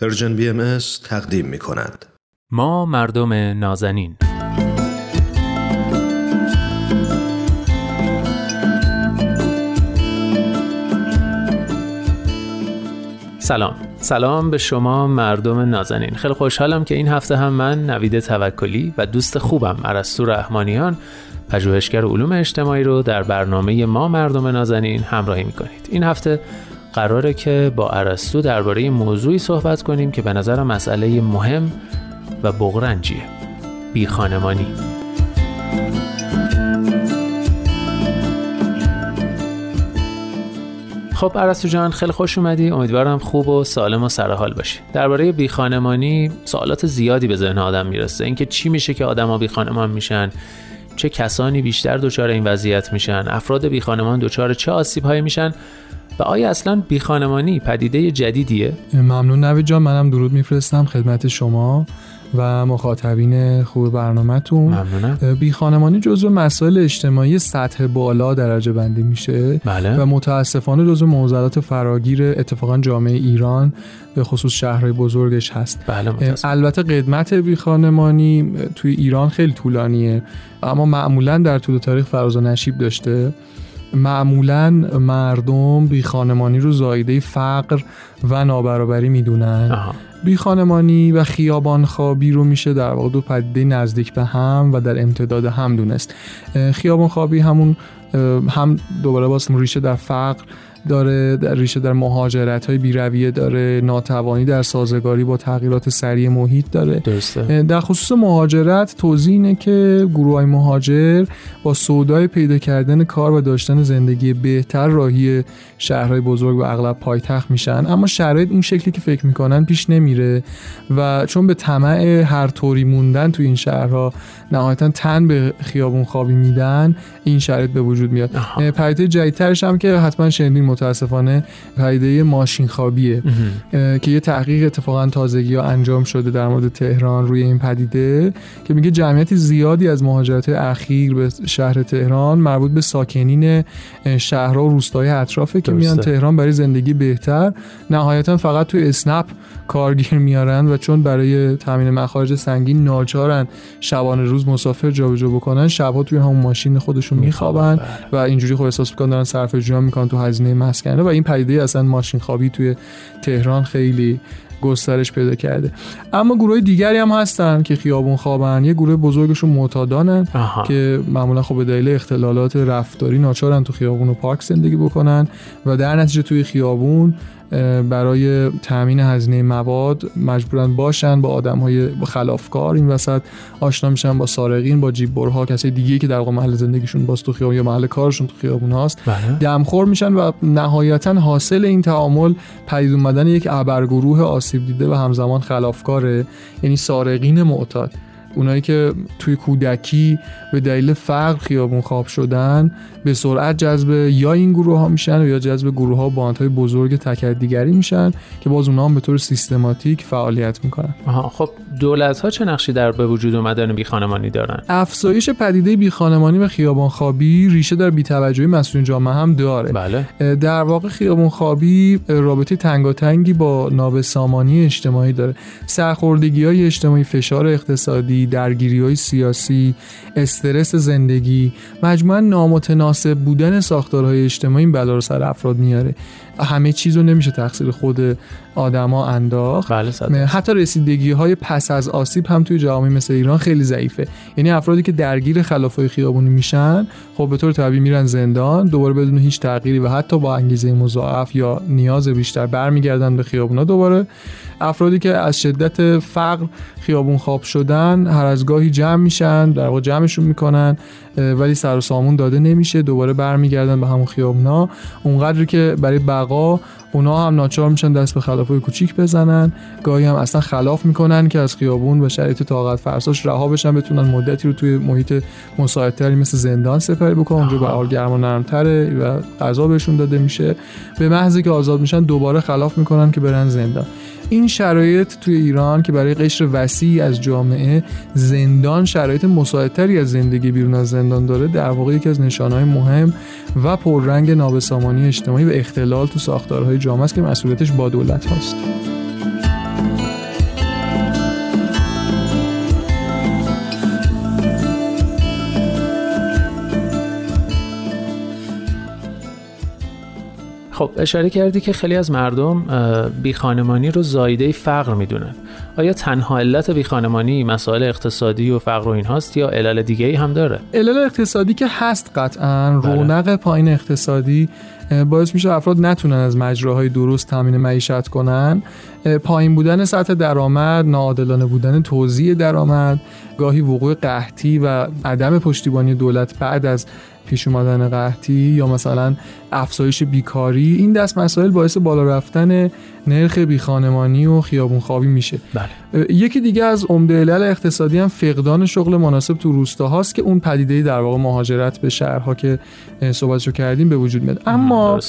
پرژن بی تقدیم می کند. ما مردم نازنین. سلام. سلام به شما مردم نازنین. خیلی خوشحالم که این هفته هم من نوید توکلی و دوست خوبم عرستو رحمانیان پژوهشگر علوم اجتماعی رو در برنامه ما مردم نازنین همراهی می‌کنید. این هفته قراره که با عرستو درباره موضوعی صحبت کنیم که به نظر مسئله مهم و بغرنجیه. بی خانمانی. خب عرستو جان خیلی خوش اومدی. امیدوارم خوب و سالم و سرحال باشی. درباره بی خانمانی سوالات زیادی به ذهن آدم می‌رسه. اینکه چی میشه که آدما بی خانمان میشن؟ چه کسانی بیشتر دچار این وضعیت میشن؟ افراد بی خانمان دچار چه آسیب هایی میشن؟ و آیا اصلا بی خانمانی پدیده جدیدیه؟ ممنون نوید جان منم درود میفرستم خدمت شما و مخاطبین خوب برنامهتون. ممنونم. بی خانمانی جزو مسائل اجتماعی سطح بالا درجه بندی میشه. بله. و متاسفانه جزو موضوعات فراگیر اتفاقا جامعه ایران به خصوص شهرهای بزرگش هست. بله. البته قدمت بی خانمانی توی ایران خیلی طولانیه. اما معمولا در طول تاریخ فراز و نشیب داشته. معمولا مردم بی خانمانی رو زایده فقر و نابرابری می‌دونن. بی خانمانی و خیابان خوابی رو میشه در واقع دو پدیده نزدیک به هم و در امتداد هم دونست خیابان خوابی همون هم دوباره باز ریشه در فقر داره در ریشه در مهاجرت های بیرویه داره ناتوانی در سازگاری با تغییرات سریع محیط داره. درسته. در خصوص مهاجرت توضیح اینه که گروه های مهاجر با سودای پیدا کردن کار و داشتن زندگی بهتر راهی شهرهای بزرگ و اغلب پایتخت میشن. اما شرایط اون شکلی که فکر می‌کنن پیش نمیره و چون به طمع هر طوری موندن تو این شهرها نهایتا تن به خیابون خوابی میدن این شرایط به وجود میاد. پدیده جدیدترش هم که حتما شنیدین متاسفانه پدیده ماشین خوابیه که یه تحقیق اتفاقا تازگی ها انجام شده در مورد تهران روی این پدیده که میگه جمعیت زیادی از مهاجرت اخیر به شهر تهران مربوط به ساکنین شهرها و روستای اطرافه که میان. تهران برای زندگی بهتر. نهایتا فقط توی اسنپ کارگیر میارن و چون برای تامین مخارج سنگین ناچارن شبانه روز مسافر جابجا بکنن شبها توی همون ماشین خودشون میخوابن. و اینجوری خب احساس می‌کنن دارن صرف جویان می‌کنن تو هزینه مسکنه و این پدیده اصلا ماشین خوابی توی تهران خیلی گسترش پیدا کرده اما گروه دیگری هم هستن که خیابون خوابن یه گروه بزرگشون معتادانن. که معمولا خب به دلیل اختلالات رفتاری ناچارن تو خیابون و پارک زندگی بکنن و در نتیجه توی خیابون برای تامین هزینه مواد مجبورن باشن با آدم های خلافکار این وسط. آشنا میشن با سارقین با جیببرها کسای دیگه که در واقع محل زندگیشون باز تو خیابون یا محل کارشون تو خیابون هاست. بله. دمخور میشن و نهایتا حاصل این تعامل پدید اومدن یک ابرگروه آسیب دیده و همزمان خلافکاره یعنی سارقین معتاد. اونایی که توی کودکی به دلیل فقر خیابون خواب شدن به سرعت جذب یا این گروه ها میشن و یا جذب گروه ها باند های بزرگ تکدیگری میشن که باز اونها هم به طور سیستماتیک فعالیت می‌کنن آها. خب دولت ها چه نقشی در به وجود اومدن بی خانمانی دارن؟ افزایش پدیده بیخانمانی و خیابان خوابی ریشه در بی‌توجهی مسئولین جامعه هم داره. بله. در واقع خیابون خوابی رابطه تنگاتنگی با نابسامانی اجتماعی داره. سرخوردگی های اجتماعی فشار اقتصادی درگیری های سیاسی استرس زندگی مجموعا نامتناسب بودن ساختارهای اجتماعی بلا رو سر افراد میاره. همه چیز رو نمیشه تقصیر خود آدما انداخت. بله حتی رسیدگی های پس از آسیب هم توی جوامع مثل ایران خیلی ضعیفه. یعنی افرادی که درگیر خلافای خیابونی میشن خب به طور طبیعی میرن زندان دوباره بدون هیچ تغییری و حتی با انگیزه مضاعف یا نیاز بیشتر برمیگردن به خیابونا دوباره. افرادی که از شدت فقر خیابون خواب شدن هر از گاهی جمع میشن در واقع جمعشون می‌کنن. ولی سر و سامون داده نمیشه. دوباره برمیگردن به همون خیابونا. اونقدری که برای بقا اونا هم ناچار میشن دست به خلافای کوچیک بزنن. گاهی هم اصلا خلاف می‌کنن که از خیابون و شرایط طاقت فرساش رها بشن بتونن مدتی رو توی محیط مساعدتری مثل زندان سپری بکنن. اونجا به حال گرم و نرمتره و غذا بهشون داده میشه. به محض که آزاد میشن دوباره خلاف می‌کنن که برن زندان. این شرایط توی ایران که برای قشر وسیعی از جامعه زندان شرایط مساعدتری از زندگی بیرون از زندان داره در واقع یکی از نشانهای مهم و پررنگ نابسامانی اجتماعی و اختلال تو ساختارهای جامعه است که مسئولیتش با دولت هاست. خب اشاره کردی که خیلی از مردم بی خانمانی رو زایده فقر می‌دونن. آیا تنها علت بی خانمانی مسائل اقتصادی و فقر و این هاست یا علل دیگه ای هم داره؟ علل اقتصادی که هست قطعا بله. رونق پایین اقتصادی باعث میشه افراد نتونن از مجراهای درست تامین معیشت کنن. پایین بودن سطح درآمد ناعادلانه بودن توزیع درآمد گاهی وقوع قحطی و عدم پشتیبانی دولت بعد از پیش اومدن قحطی یا مثلا افزایش بیکاری این دست مسائل باعث بالا رفتن نرخ بیخانمانی و خیابون خوابی میشه. بله. یکی دیگه از عمده علل اقتصادی هم فقدان شغل مناسب تو روستاهاست که اون پدیده در واقع مهاجرت به شهرها که صحبتشو کردیم به وجود میاد. اما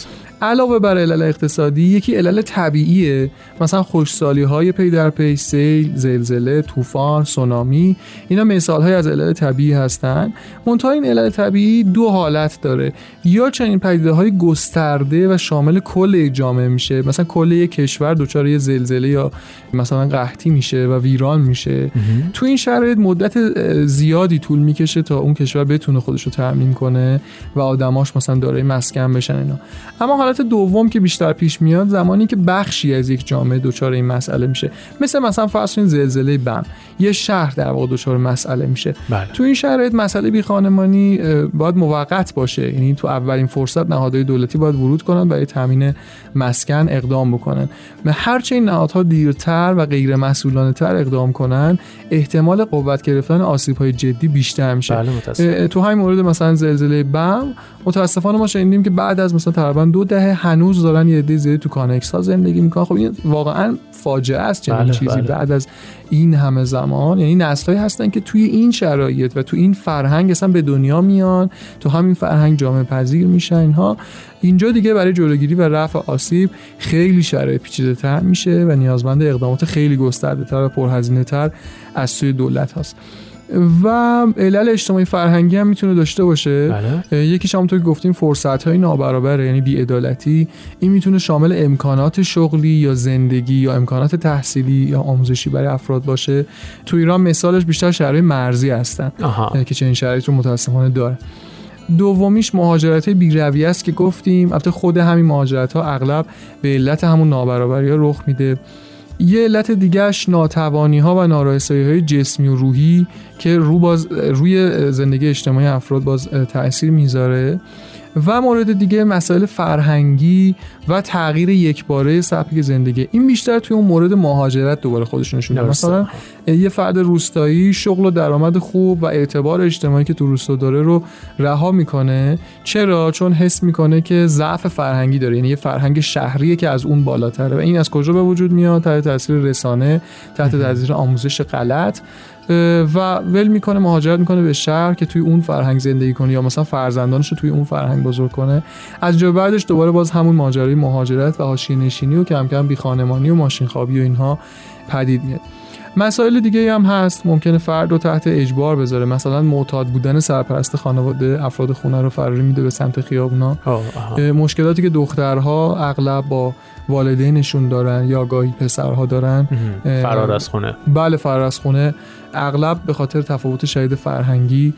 علاوه بر علل اقتصادی یکی علل طبیعیه. مثلا خوشسالی های پی در پی سیل زلزله طوفان سونامی اینا مثال های از علل طبیعی هستن. منتها این علل طبیعی دو حالت داره. یا چنین پدیده های گسترده و شامل کل جامعه میشه. مثلا کل یک کشور دچار یه زلزله یا مثلا قحطی میشه و ویران میشه. تو این شرایط مدت زیادی طول می‌کشه تا اون کشور بتونه خودش رو تامین کنه و آدماش مثلا دارای مسکن بشن اینا. اما حالت دوم که بیشتر پیش میاد زمانی که بخشی از یک جامعه دچار این مسئله میشه. مثل مثلا فرض کنید زلزله بم. یه شهر در واقع دچار مسئله میشه. بله. تو این شرایط مسئله بی خانمانی باید موقت باشه. یعنی تو اولین فرصت نهادهای دولتی باید ورود کنن برای تامین مسکن اقدام بکنن. هرچه این نهادها دیرتر و غیر مسئولانه تر اقدام کنن احتمال قوت گرفتن آسیب های جدی بیشتر میشه. بله تو همین مورد مثلا زلزله بم متاسفانه ما شنیدیم که بعد از مثلا تقریبا دو دهه هنوز دارن یه عده زیادی تو کانکس ها زندگی می‌کنن. خب این واقعا فاجعه است چنین بله چیزی بله. بعد از این همه زمان. یعنی نسلهایی هستن که توی این شرایط و تو این فرهنگ اصلا به دنیا میان تو همین فرهنگ جامعه پذیر میشن اینها. اینجا دیگه برای جلوگیری و رفع آسیب خیلی شرایط پیچیده تر میشه و نیازمند اقدامات خیلی گسترده تر و پرهزینه تر از سوی دولت هست و علل اجتماعی فرهنگی هم می‌تونه داشته باشه. بله. یکیش همونطور که گفتیم فرصت های نابرابر یعنی بیعدالتی. این می‌تونه شامل امکانات شغلی یا زندگی یا امکانات تحصیلی یا آموزشی برای افراد باشه. تو ایران مثالش بیشتر شهرهای مرزی هستن که چنین شرایط رو متاسفانه داره. دومیش مهاجرت بیرویه است که گفتیم. البته خود همین مهاجرت ها اغلب به علت همون نابرابری ها رخ میده. یه علت دیگهش ناتوانی ها و نارسایی های جسمی و روحی که رو باز روی زندگی اجتماعی افراد باز تاثیر می‌ذاره. و مورد دیگه مسائل فرهنگی و تغییر یکباره سبک زندگی. این بیشتر توی اون مورد مهاجرت دوباره خودش نشون میده مثلا یه فرد روستایی شغل و درآمد خوب و اعتبار اجتماعی که تو روستا داره رو رها می‌کنه. چرا؟ چون حس می‌کنه که ضعف فرهنگی داره. یعنی یه فرهنگ شهریه که از اون بالاتره. و این از کجا به وجود میاد؟ تحت تاثیر رسانه تحت تاثیر آموزش غلط. و ول می‌کنه مهاجرت می‌کنه به شهر که توی اون فرهنگ زندگی کنه یا مثلا فرزندانش رو توی اون فرهنگ بزرگ کنه. از جا بعدش دوباره باز همون ماجرای مهاجرت و حاشیه نشینی و کم کم بی خانمانی و ماشین خوابی و اینها پدید میاد. مسائل دیگه هم هست. ممکنه فرد رو تحت اجبار بذاره. مثلا معتاد بودن سرپرست خانواده افراد خونه رو فراری میده به سمت خیابونا. مشکلاتی که دخترها اغلب با والدینشون دارن یا گاهی پسرها دارن فرار از خونه. بله فرار از خونه. اغلب به خاطر تفاوت شدید فرهنگی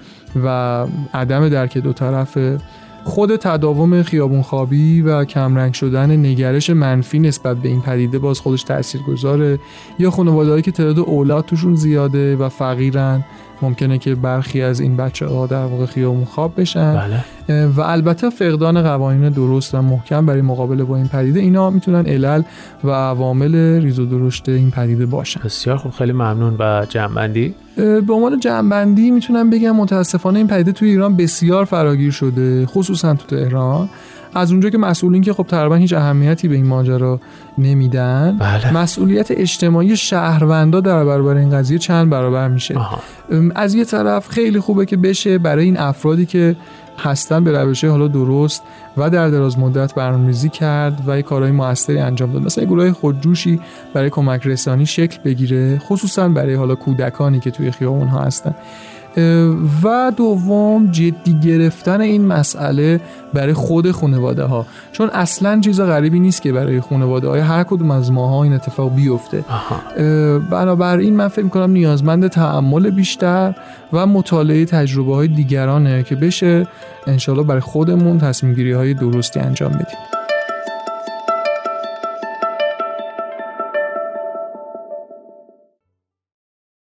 و عدم درک دو طرفه خود تداوم خیابون خوابی و کمرنگ شدن نگرش منفی نسبت به این پدیده باز خودش تأثیر گذاره یا خانوادهایی که تعداد اولاد توشون زیاده و فقیرن ممکنه که برخی از این بچه ها در واقع خیابون خواب بشن. بله. و البته فقدان قوانین درست و محکم برای مقابله با این پدیده اینا می‌تونن علل و عوامل ریز و درشت این پدیده باشن. بسیار خوب خیلی ممنون و جنبندی به عنوان جنبندی می‌تونم بگم متاسفانه این پدیده توی ایران بسیار فراگیر شده خصوصا تو تهران. از اونجا که مسئولین که خب تقریبا هیچ اهمیتی به این ماجرا نمیدن بله. مسئولیت اجتماعی شهروندا در برابر این قضیه چند برابر میشه آها. از یه طرف خیلی خوبه که بشه برای این افرادی که هستن به روش حالا درست و در دراز مدت برنامه‌ریزی کرد و یه کارهای موثری انجام داد مثلا گروه خودجوشی برای کمک رسانی شکل بگیره خصوصا برای حالا کودکانی که توی خیابون ها هستن و دوم جدی گرفتن این مسئله برای خود خانواده ها چون اصلا چیز غریبی نیست که برای خانواده های هر کدوم از ماها این اتفاق بیفته. بنابراین من فکر می‌کنم نیازمند تعمل بیشتر و مطالعه تجربه های دیگرانه که بشه انشالله برای خودمون تصمیم گیری های درستی انجام بدیم.